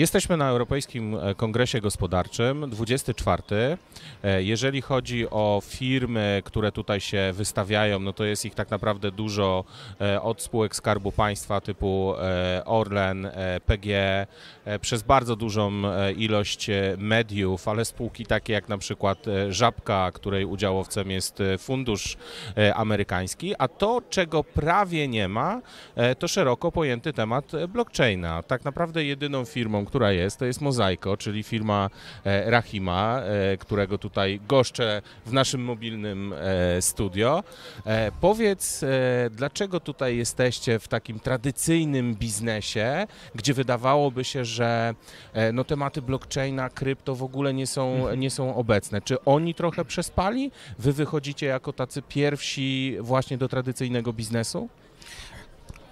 Jesteśmy na Europejskim e, Kongresie Gospodarczym, 24. E, Jeżeli chodzi o firmy, które tutaj się wystawiają, no to jest ich tak naprawdę dużo e, od spółek Skarbu Państwa typu Orlen, PG, przez bardzo dużą ilość mediów, ale spółki takie jak na przykład Żabka, której udziałowcem jest fundusz amerykański, a to, czego prawie nie ma, to szeroko pojęty temat blockchaina. Tak naprawdę jedyną firmą, która jest, to jest Mozaiko, czyli firma e, Rahima, e, którego tutaj goszczę w naszym mobilnym e, studio. Powiedz, dlaczego tutaj jesteście w takim tradycyjnym biznesie, gdzie wydawałoby się, że no, tematy blockchaina, krypto w ogóle nie są, nie są obecne. Czy oni trochę przespali? Wy wychodzicie jako tacy pierwsi właśnie do tradycyjnego biznesu?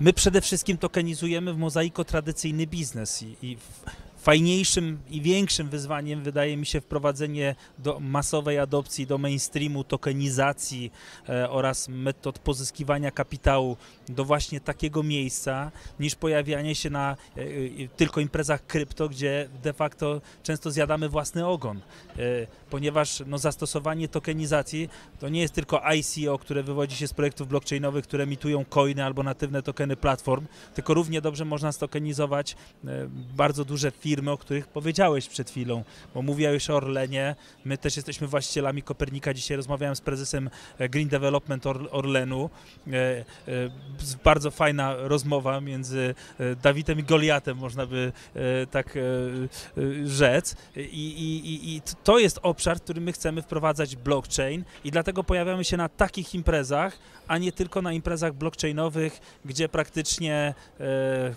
My przede wszystkim tokenizujemy w Mozaiko tradycyjny biznes i, i fajniejszym i większym wyzwaniem wydaje mi się wprowadzenie do masowej adopcji, do mainstreamu, tokenizacji e, oraz metod pozyskiwania kapitału do właśnie takiego miejsca, niż pojawianie się na e, e, tylko imprezach krypto, gdzie de facto często zjadamy własny ogon, ponieważ no, zastosowanie tokenizacji to nie jest tylko ICO, które wywodzi się z projektów blockchainowych, które emitują coiny albo natywne tokeny platform, tylko równie dobrze można stokenizować bardzo duże firmy, o których powiedziałeś przed chwilą, bo mówiłeś o Orlenie, my też jesteśmy właścicielami Kopernika, dzisiaj rozmawiałem z prezesem e, Green Development Or Orlenu, E, e, bardzo fajna rozmowa między Dawidem i Goliatem, można by tak rzec. I, i, i, to jest obszar, w którym my chcemy wprowadzać blockchain i dlatego pojawiamy się na takich imprezach, a nie tylko na imprezach blockchainowych, gdzie praktycznie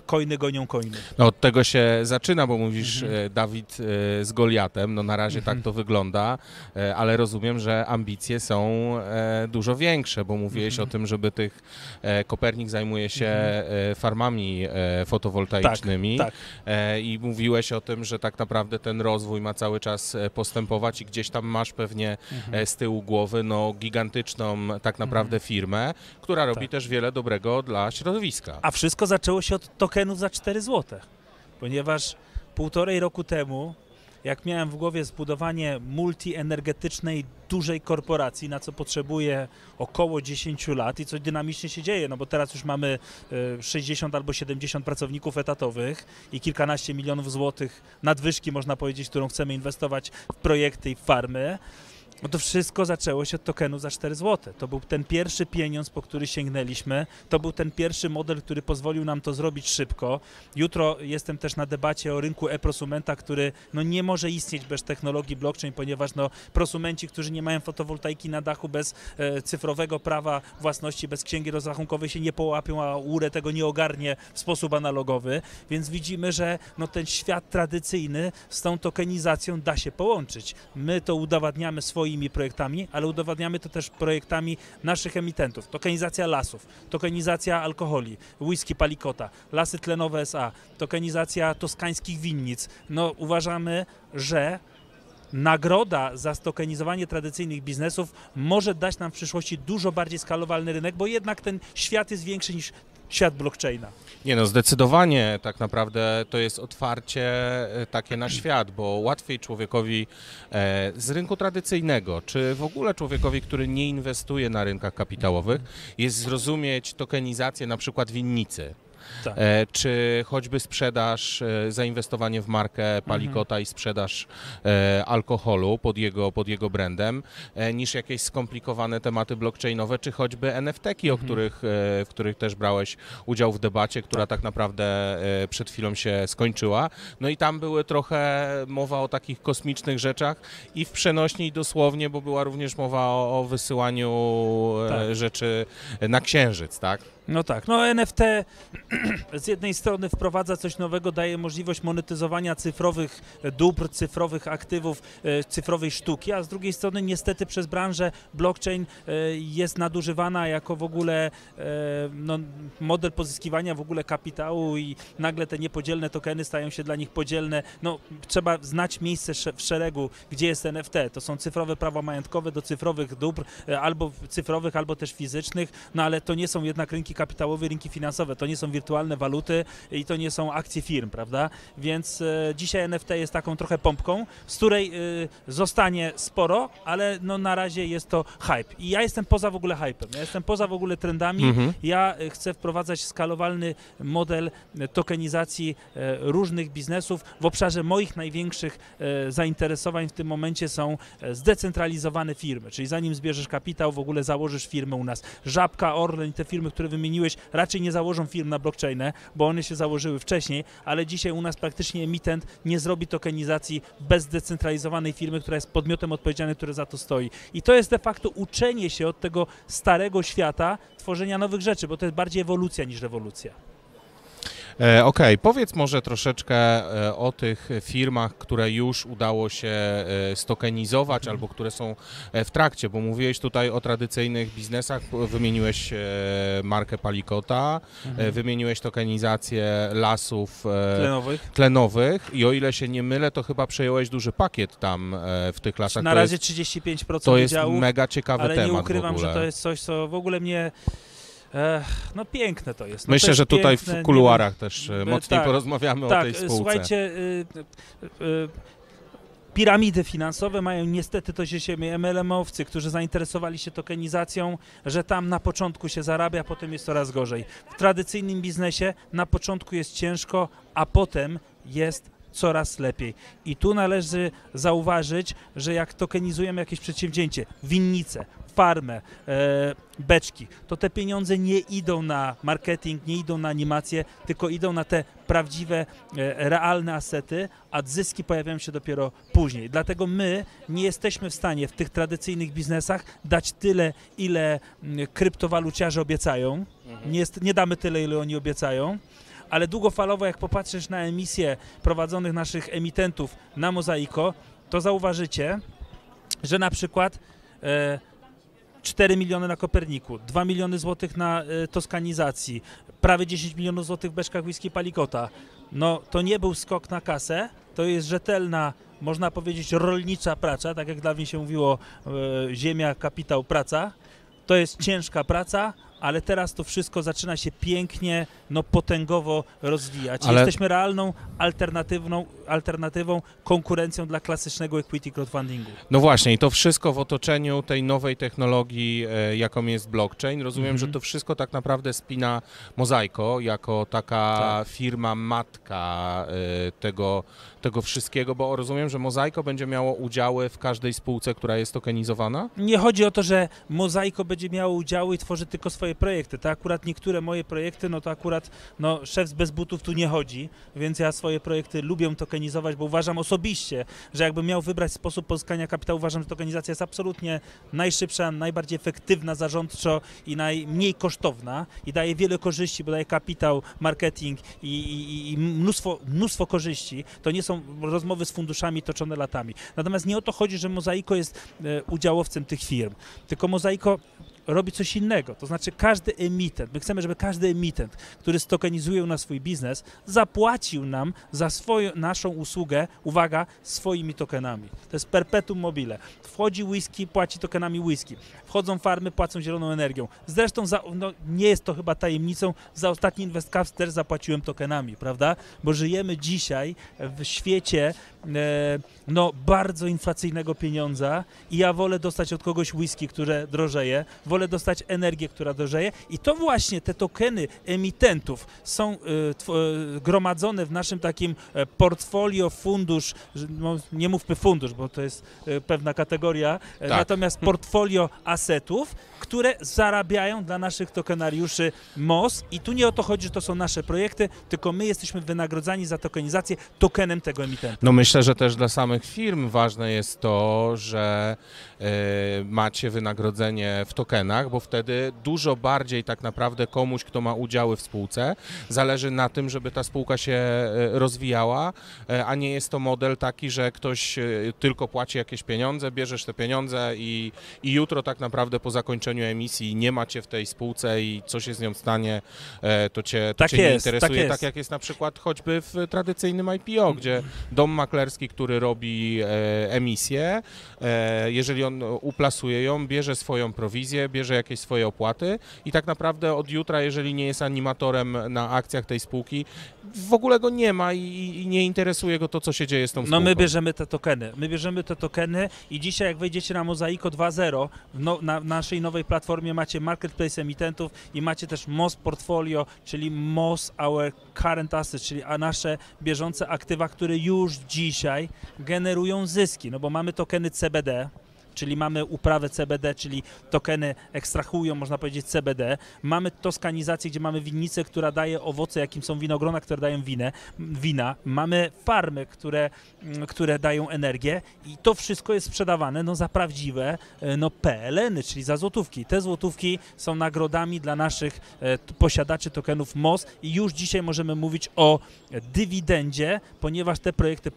coiny gonią coiny. No od tego się zaczyna, bo mówisz Mhm. e, Dawid e, z Goliatem, no na razie Mhm. tak to wygląda, e, ale rozumiem, że ambicje są dużo większe, bo mówiłeś Mhm. o tym, żeby tych, Kopernik zajmuje się farmami fotowoltaicznymi Tak, e, i mówiłeś o tym, że tak naprawdę ten rozwój ma cały czas postępować i gdzieś tam masz pewnie Mhm. z tyłu głowy no gigantyczną tak naprawdę firmę, która robi Tak. też wiele dobrego dla środowiska. A wszystko zaczęło się od tokenów za 4 zł, ponieważ półtorej roku temu, jak miałem w głowie zbudowanie multienergetycznej, dużej korporacji, na co potrzebuję około 10 lat i coś dynamicznie się dzieje, no bo teraz już mamy e, 60 albo 70 pracowników etatowych i kilkanaście milionów złotych nadwyżki, można powiedzieć, którą chcemy inwestować w projekty i w farmy. No to wszystko zaczęło się od tokenu za 4 zł. To był ten pierwszy pieniądz, po który sięgnęliśmy. To był ten pierwszy model, który pozwolił nam to zrobić szybko. Jutro jestem też na debacie o rynku e-prosumenta, który no nie może istnieć bez technologii blockchain, ponieważ no, prosumenci, którzy nie mają fotowoltaiki na dachu bez e, cyfrowego prawa własności, bez księgi rozrachunkowej się nie połapią, a URE tego nie ogarnie w sposób analogowy. Więc widzimy, że no, ten świat tradycyjny z tą tokenizacją da się połączyć. My to udowadniamy swoimi projektami, ale udowadniamy to też projektami naszych emitentów. Tokenizacja lasów, tokenizacja alkoholi, whisky palikota, lasy tlenowe SA, tokenizacja toskańskich winnic. No uważamy, że nagroda za stokenizowanie tradycyjnych biznesów może dać nam w przyszłości dużo bardziej skalowalny rynek, bo jednak ten świat jest większy niż świat blockchaina. Nie no, zdecydowanie tak naprawdę to jest otwarcie e, takie na świat, bo łatwiej człowiekowi e, z rynku tradycyjnego, czy w ogóle człowiekowi, który nie inwestuje na rynkach kapitałowych, jest zrozumieć tokenizację na przykład winnicy. Tak. E, czy choćby sprzedaż, e, zainwestowanie w markę Palikota i sprzedaż e, alkoholu pod jego, pod jego brandem, niż jakieś skomplikowane tematy blockchainowe, czy choćby NFT-ki, o których, w których też brałeś udział w debacie, która tak, naprawdę e, przed chwilą się skończyła. No i tam były trochę mowa o takich kosmicznych rzeczach i w przenośni i dosłownie, bo była również mowa o, o wysyłaniu Tak. rzeczy na księżyc, tak? No tak, no NFT z jednej strony wprowadza coś nowego, daje możliwość monetyzowania cyfrowych dóbr, cyfrowych aktywów, e, cyfrowej sztuki, a z drugiej strony niestety przez branżę blockchain e, jest nadużywana jako w ogóle e, no, model pozyskiwania w ogóle kapitału i nagle te niepodzielne tokeny stają się dla nich podzielne. No, trzeba znać miejsce w szeregu, gdzie jest NFT. To są cyfrowe prawa majątkowe do cyfrowych dóbr, albo cyfrowych, albo też fizycznych, no ale to nie są jednak rynki kapitałowe, rynki finansowe, to nie są wirtualne waluty i to nie są akcje firm, prawda? Więc e, dzisiaj NFT jest taką trochę pompką, z której e, zostanie sporo, ale no na razie jest to hype. I ja jestem poza w ogóle hypem, ja jestem poza w ogóle trendami. Mhm. Ja e, chcę wprowadzać skalowalny model tokenizacji różnych biznesów. W obszarze moich największych zainteresowań w tym momencie są zdecentralizowane firmy, czyli zanim zbierzesz kapitał, w ogóle założysz firmę u nas. Żabka, Orlen te firmy, które wymieniłeś, raczej nie założą firm na blockchainę, bo one się założyły wcześniej, ale dzisiaj u nas praktycznie emitent nie zrobi tokenizacji bez zdecentralizowanej firmy, która jest podmiotem odpowiedzialnym, który za to stoi. I to jest de facto uczenie się od tego starego świata, tworzenia nowych rzeczy, bo to jest bardziej ewolucja niż rewolucja. E, Okej, powiedz może troszeczkę e, o tych firmach, które już udało się e, stokenizować albo które są w trakcie, bo mówiłeś tutaj o tradycyjnych biznesach, wymieniłeś markę Palikota, e, wymieniłeś tokenizację lasów Tlenowych. tlenowych i o ile się nie mylę, to chyba przejąłeś duży pakiet tam w tych lasach. Na razie jest, 35% to jest udziałów, mega ciekawy ale temat nie ukrywam, że to jest coś, co w ogóle mnie... E, no piękne to jest. No Myślę, że tutaj piękne, w kuluarach też e, E, mocniej tak, porozmawiamy o tak, tej spółce. słuchajcie, y, y, y, piramidy finansowe mają niestety to się siebie MLM-owcy, którzy zainteresowali się tokenizacją, że tam na początku się zarabia, potem jest coraz gorzej. W tradycyjnym biznesie na początku jest ciężko, a potem jest coraz lepiej. I tu należy zauważyć, że jak tokenizujemy jakieś przedsięwzięcie, winnice, farmę, e, beczki, to te pieniądze nie idą na marketing, nie idą na animację, tylko idą na te prawdziwe, e, realne asety, a zyski pojawiają się dopiero później. Dlatego my nie jesteśmy w stanie w tych tradycyjnych biznesach dać tyle, ile mm, kryptowaluciarze obiecają. Nie, jest, nie damy tyle, ile oni obiecają. Ale długofalowo, jak popatrzysz na emisję prowadzonych naszych emitentów na Mozaiko, to zauważycie, że na przykład e, 4 miliony na Koperniku, 2 miliony złotych na e, toskanizacji, prawie 10 milionów złotych w beczkach whisky Palikota. No to nie był skok na kasę, to jest rzetelna, można powiedzieć, rolnicza praca, tak jak dawniej się mówiło, e, ziemia, kapitał, praca. To jest ciężka praca, ale teraz to wszystko zaczyna się pięknie, no potęgowo rozwijać. Ale- Jesteśmy realną, alternatywną, alternatywą, konkurencją dla klasycznego equity crowdfundingu. No właśnie, i to wszystko w otoczeniu tej nowej technologii, e, jaką jest blockchain. Rozumiem, Mhm. że to wszystko tak naprawdę spina Mozaiko jako taka Tak. firma matka e, tego, tego wszystkiego, bo rozumiem, że Mozaiko będzie miało udziały w każdej spółce, która jest tokenizowana? Nie chodzi o to, że Mozaiko będzie miało udziały i tworzy tylko swoje projekty. To akurat niektóre moje projekty, no to akurat no, szef bez butów tu nie chodzi, więc ja swoje projekty lubię tokenizować, bo uważam osobiście, że jakbym miał wybrać sposób pozyskania kapitału, uważam, że tokenizacja jest absolutnie najszybsza, najbardziej efektywna zarządczo i najmniej kosztowna i daje wiele korzyści, bo daje kapitał, marketing i, i, i mnóstwo, mnóstwo korzyści. To nie są rozmowy z funduszami toczone latami. Natomiast nie o to chodzi, że Mozaiko jest e, udziałowcem tych firm, tylko Mozaiko robi coś innego. To znaczy każdy emitent, my chcemy, żeby każdy emitent, który stokenizuje u nas swój biznes, zapłacił nam za swoją, naszą usługę, uwaga, swoimi tokenami. To jest perpetuum mobile. Wchodzi whisky, płaci tokenami whisky. Wchodzą farmy, płacą zieloną energią. Zresztą za, no, nie jest to chyba tajemnicą, za ostatni InvestCaps też zapłaciłem tokenami, prawda? Bo żyjemy dzisiaj w świecie e, no, bardzo inflacyjnego pieniądza i ja wolę dostać od kogoś whisky, które drożeje, wolę dostać energię, która drożeje i to właśnie te tokeny emitentów są e, e, gromadzone w naszym takim e, portfolio fundusz, no, nie mówmy fundusz, bo to jest pewna kategoria, Tak. natomiast portfolio asetów, które zarabiają dla naszych tokenariuszy MOS i tu nie o to chodzi, że to są nasze projekty, tylko my jesteśmy wynagrodzani za tokenizację tokenem tego emitenta. No myślę, że też dla samych firm ważne jest to, że macie wynagrodzenie w bo wtedy dużo bardziej tak naprawdę komuś, kto ma udziały w spółce, zależy na tym, żeby ta spółka się e, rozwijała, e, a nie jest to model taki, że ktoś e, tylko płaci jakieś pieniądze, bierzesz te pieniądze i, i jutro tak naprawdę po zakończeniu emisji nie macie w tej spółce i co się z nią stanie, to cię, to Tak cię jest, nie tak interesuje, jest. tak jak jest na przykład choćby w tradycyjnym IPO, gdzie dom maklerski, który robi emisję, jeżeli on uplasuje ją, bierze swoją prowizję, bierze jakieś swoje opłaty i tak naprawdę od jutra, jeżeli nie jest animatorem na akcjach tej spółki, w ogóle go nie ma i, i nie interesuje go to, co się dzieje z tą No spółką. my bierzemy te tokeny. My bierzemy te tokeny i dzisiaj jak wejdziecie na Mozaiko 2.0, w no, na naszej nowej platformie macie marketplace emitentów i macie też MOS Portfolio, czyli MOS Our Current Assets, czyli a nasze bieżące aktywa, które już dzisiaj generują zyski, no bo mamy tokeny CBD, czyli mamy uprawę CBD, czyli tokeny ekstrahują, można powiedzieć, CBD. Mamy toskanizację, gdzie mamy winnicę, która daje owoce, jakim są winogrona, które dają winę, wina. Mamy farmy, które, mm, które dają energię i to wszystko jest sprzedawane no, za prawdziwe e, no, PLN-y, czyli za złotówki. Te złotówki są nagrodami dla naszych e, posiadaczy tokenów MOS i już dzisiaj możemy mówić o dywidendzie, ponieważ te projekty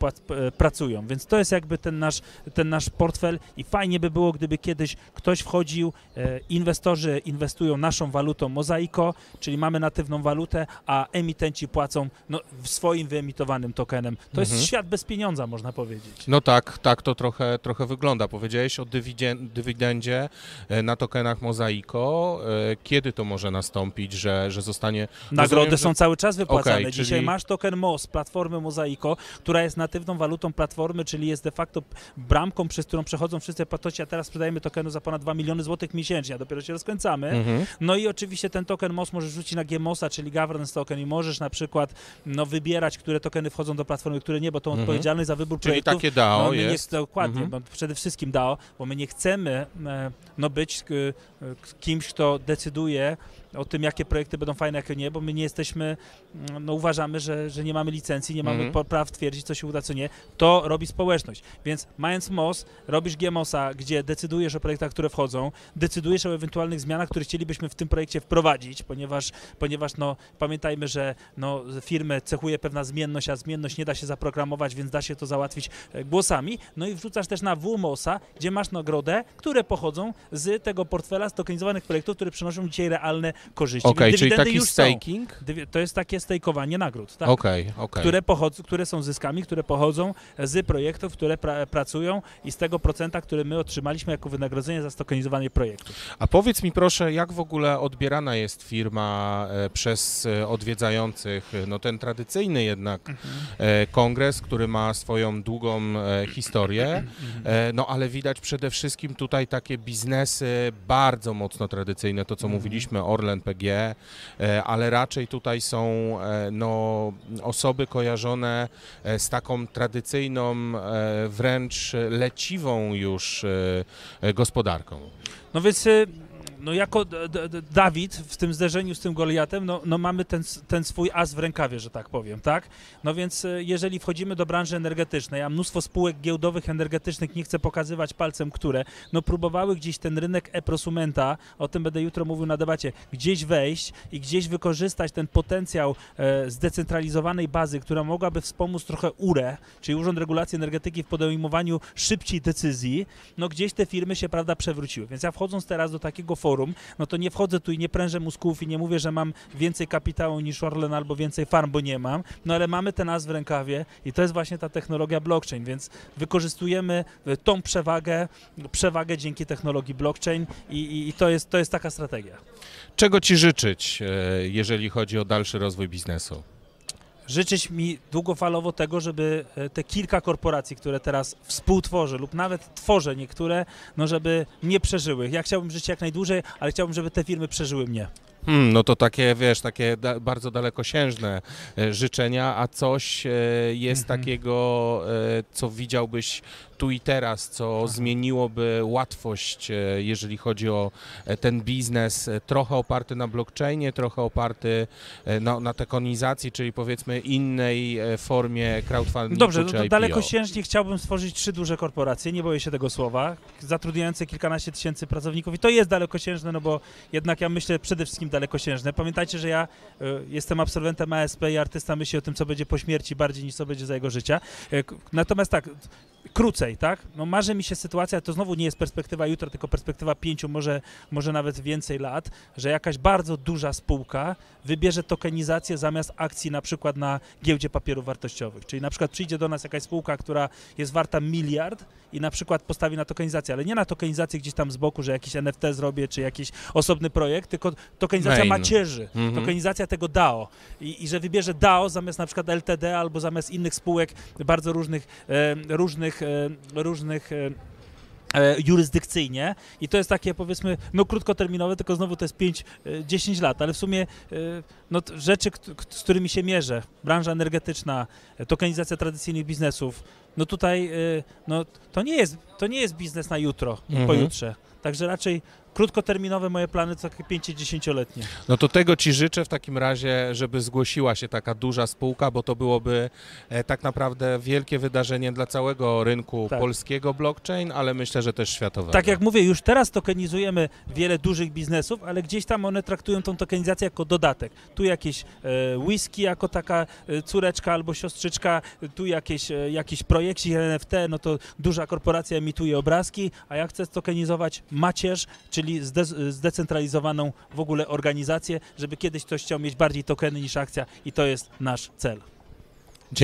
pracują. Więc to jest jakby ten nasz, ten nasz portfel i fajnie by było, gdyby kiedyś ktoś wchodził, e, inwestorzy inwestują naszą walutą Mozaiko, czyli mamy natywną walutę, a emitenci płacą no, w swoim wyemitowanym tokenem. To Mhm. jest świat bez pieniądza, można powiedzieć. No tak, tak to trochę, trochę wygląda. Powiedziałeś o dywidendzie e, na tokenach Mozaiko. E, Kiedy to może nastąpić, że, że zostanie... Nagrody Rozumiem, że- są cały czas wypłacane. Okej, Dzisiaj czyli- masz token MOS, platformy Mozaiko, która jest natywną walutą platformy, czyli jest de facto bramką, przez którą przechodzą wszyscy płatności, a teraz sprzedajemy tokenu za ponad 2 miliony złotych miesięcznie, a dopiero się rozkręcamy. Mhm. No i oczywiście ten token MOS możesz rzucić na GMOSa, czyli governance token i możesz na przykład no, wybierać, które tokeny wchodzą do platformy, które nie, bo to Mhm. odpowiedzialność za wybór Czyli projektów takie DAO no, my nie, jest. dokładnie, Mhm. przede wszystkim DAO, bo my nie chcemy e, no, być e, e, kimś, kto decyduje o tym, jakie projekty będą fajne, jakie nie, bo my nie jesteśmy, mm, no uważamy, że, że nie mamy licencji, nie mamy Mhm. praw twierdzić, co się uda, co nie. To robi społeczność. Więc mając MOS, robisz GMOSa, gdzie decydujesz o projektach, które wchodzą, decydujesz o ewentualnych zmianach, które chcielibyśmy w tym projekcie wprowadzić, ponieważ, ponieważ no, pamiętajmy, że no, firmę cechuje pewna zmienność, a zmienność nie da się zaprogramować, więc da się to załatwić e, głosami. No i wrzucasz też na WMOSa, gdzie masz nagrodę, które pochodzą z tego portfela stokenizowanych projektów, które przynoszą dzisiaj realne korzyści. Okej, Więc czyli taki już są. staking? Dywi- To jest takie stejkowanie nagród, tak? Okej, okej. Które, pochodzą, które są zyskami, które pochodzą z projektów, które pra, pracują i z tego procenta, który my otrzymaliśmy jako wynagrodzenie za stokenizowanie projektów. A powiedz mi proszę, jak w ogóle odbierana jest firma e, przez e, odwiedzających, e, no ten tradycyjny jednak e, kongres, który ma swoją długą historię, e, no ale widać przede wszystkim tutaj takie biznesy bardzo mocno tradycyjne, to co Mhm. mówiliśmy, Orlen PG, e, ale raczej tutaj są e, no, osoby kojarzone e, z taką tradycyjną, wręcz leciwą już gospodarką. No więc no jako Dawid w tym zderzeniu z tym Goliatem, no, no mamy ten, ten swój as w rękawie, że tak powiem, tak? No więc y, jeżeli wchodzimy do branży energetycznej, a mnóstwo spółek giełdowych energetycznych, nie chcę pokazywać palcem, które, no próbowały gdzieś ten rynek e-prosumenta, o tym będę jutro mówił na debacie, gdzieś wejść i gdzieś wykorzystać ten potencjał e, zdecentralizowanej bazy, która mogłaby wspomóc trochę URE, czyli Urząd Regulacji Energetyki w podejmowaniu szybciej decyzji, no gdzieś te firmy się, prawda, przewróciły. Więc ja wchodząc teraz do takiego forum, no to nie wchodzę tu i nie prężę mózgów i nie mówię, że mam więcej kapitału niż Orlen albo więcej farm, bo nie mam, no ale mamy ten nas w rękawie i to jest właśnie ta technologia blockchain, więc wykorzystujemy e, tą przewagę, przewagę dzięki technologii blockchain i, i, i to, jest, to jest taka strategia. Czego Ci życzyć, e, jeżeli chodzi o dalszy rozwój biznesu? Życzyć mi długofalowo tego, żeby e, te kilka korporacji, które teraz współtworzę lub nawet tworzę niektóre, no żeby nie przeżyły. Ja chciałbym żyć jak najdłużej, ale chciałbym, żeby te firmy przeżyły mnie. Hmm, no to takie, wiesz, takie da, bardzo dalekosiężne e, życzenia, a coś e, jest Mhm. takiego, e, co widziałbyś tu i teraz, co Aha. zmieniłoby łatwość, jeżeli chodzi o ten biznes, trochę oparty na blockchainie, trochę oparty na, na tekonizacji, czyli powiedzmy innej formie crowdfundingu Dobrze, no czy to IPO. dalekosiężnie chciałbym stworzyć trzy duże korporacje, nie boję się tego słowa, zatrudniające kilkanaście tysięcy pracowników i to jest dalekosiężne, no bo jednak ja myślę przede wszystkim dalekosiężne. Pamiętajcie, że ja y, jestem absolwentem ASP i artysta myśli o tym, co będzie po śmierci bardziej niż co będzie za jego życia. K- Natomiast tak, krócej, tak? No marzy mi się sytuacja, to znowu nie jest perspektywa jutra, tylko perspektywa pięciu, może, może nawet więcej lat, że jakaś bardzo duża spółka wybierze tokenizację zamiast akcji na przykład na giełdzie papierów wartościowych. Czyli na przykład przyjdzie do nas jakaś spółka, która jest warta miliard i na przykład postawi na tokenizację, ale nie na tokenizację gdzieś tam z boku, że jakiś NFT zrobię, czy jakiś osobny projekt, tylko tokenizacja Main. macierzy, Mhm. tokenizacja tego DAO I, i że wybierze DAO zamiast na przykład LTD albo zamiast innych spółek bardzo różnych, e, różnych, e, różnych e, e, jurysdykcyjnie. I to jest takie powiedzmy, no krótkoterminowe, tylko znowu to jest 5-10 lat, ale w sumie no, rzeczy, z którymi się mierzę, branża energetyczna, tokenizacja tradycyjnych biznesów, no tutaj no, to, nie jest, to nie jest biznes na jutro, Mhm. pojutrze, także raczej krótkoterminowe moje plany takie 5-10-letnie. No to tego Ci życzę w takim razie, żeby zgłosiła się taka duża spółka, bo to byłoby e, tak naprawdę wielkie wydarzenie dla całego rynku Tak. polskiego blockchain, ale myślę, że też światowego. Tak jak mówię, już teraz tokenizujemy wiele dużych biznesów, ale gdzieś tam one traktują tą tokenizację jako dodatek. Tu jakieś e, whisky jako taka e, córeczka albo siostrzyczka, tu jakieś, e, jakiś projekcik NFT, no to duża korporacja emituje obrazki, a ja chcę tokenizować macierz, czyli zde- zdecentralizowaną w ogóle organizację, żeby kiedyś ktoś chciał mieć bardziej tokeny niż akcja i to jest nasz cel.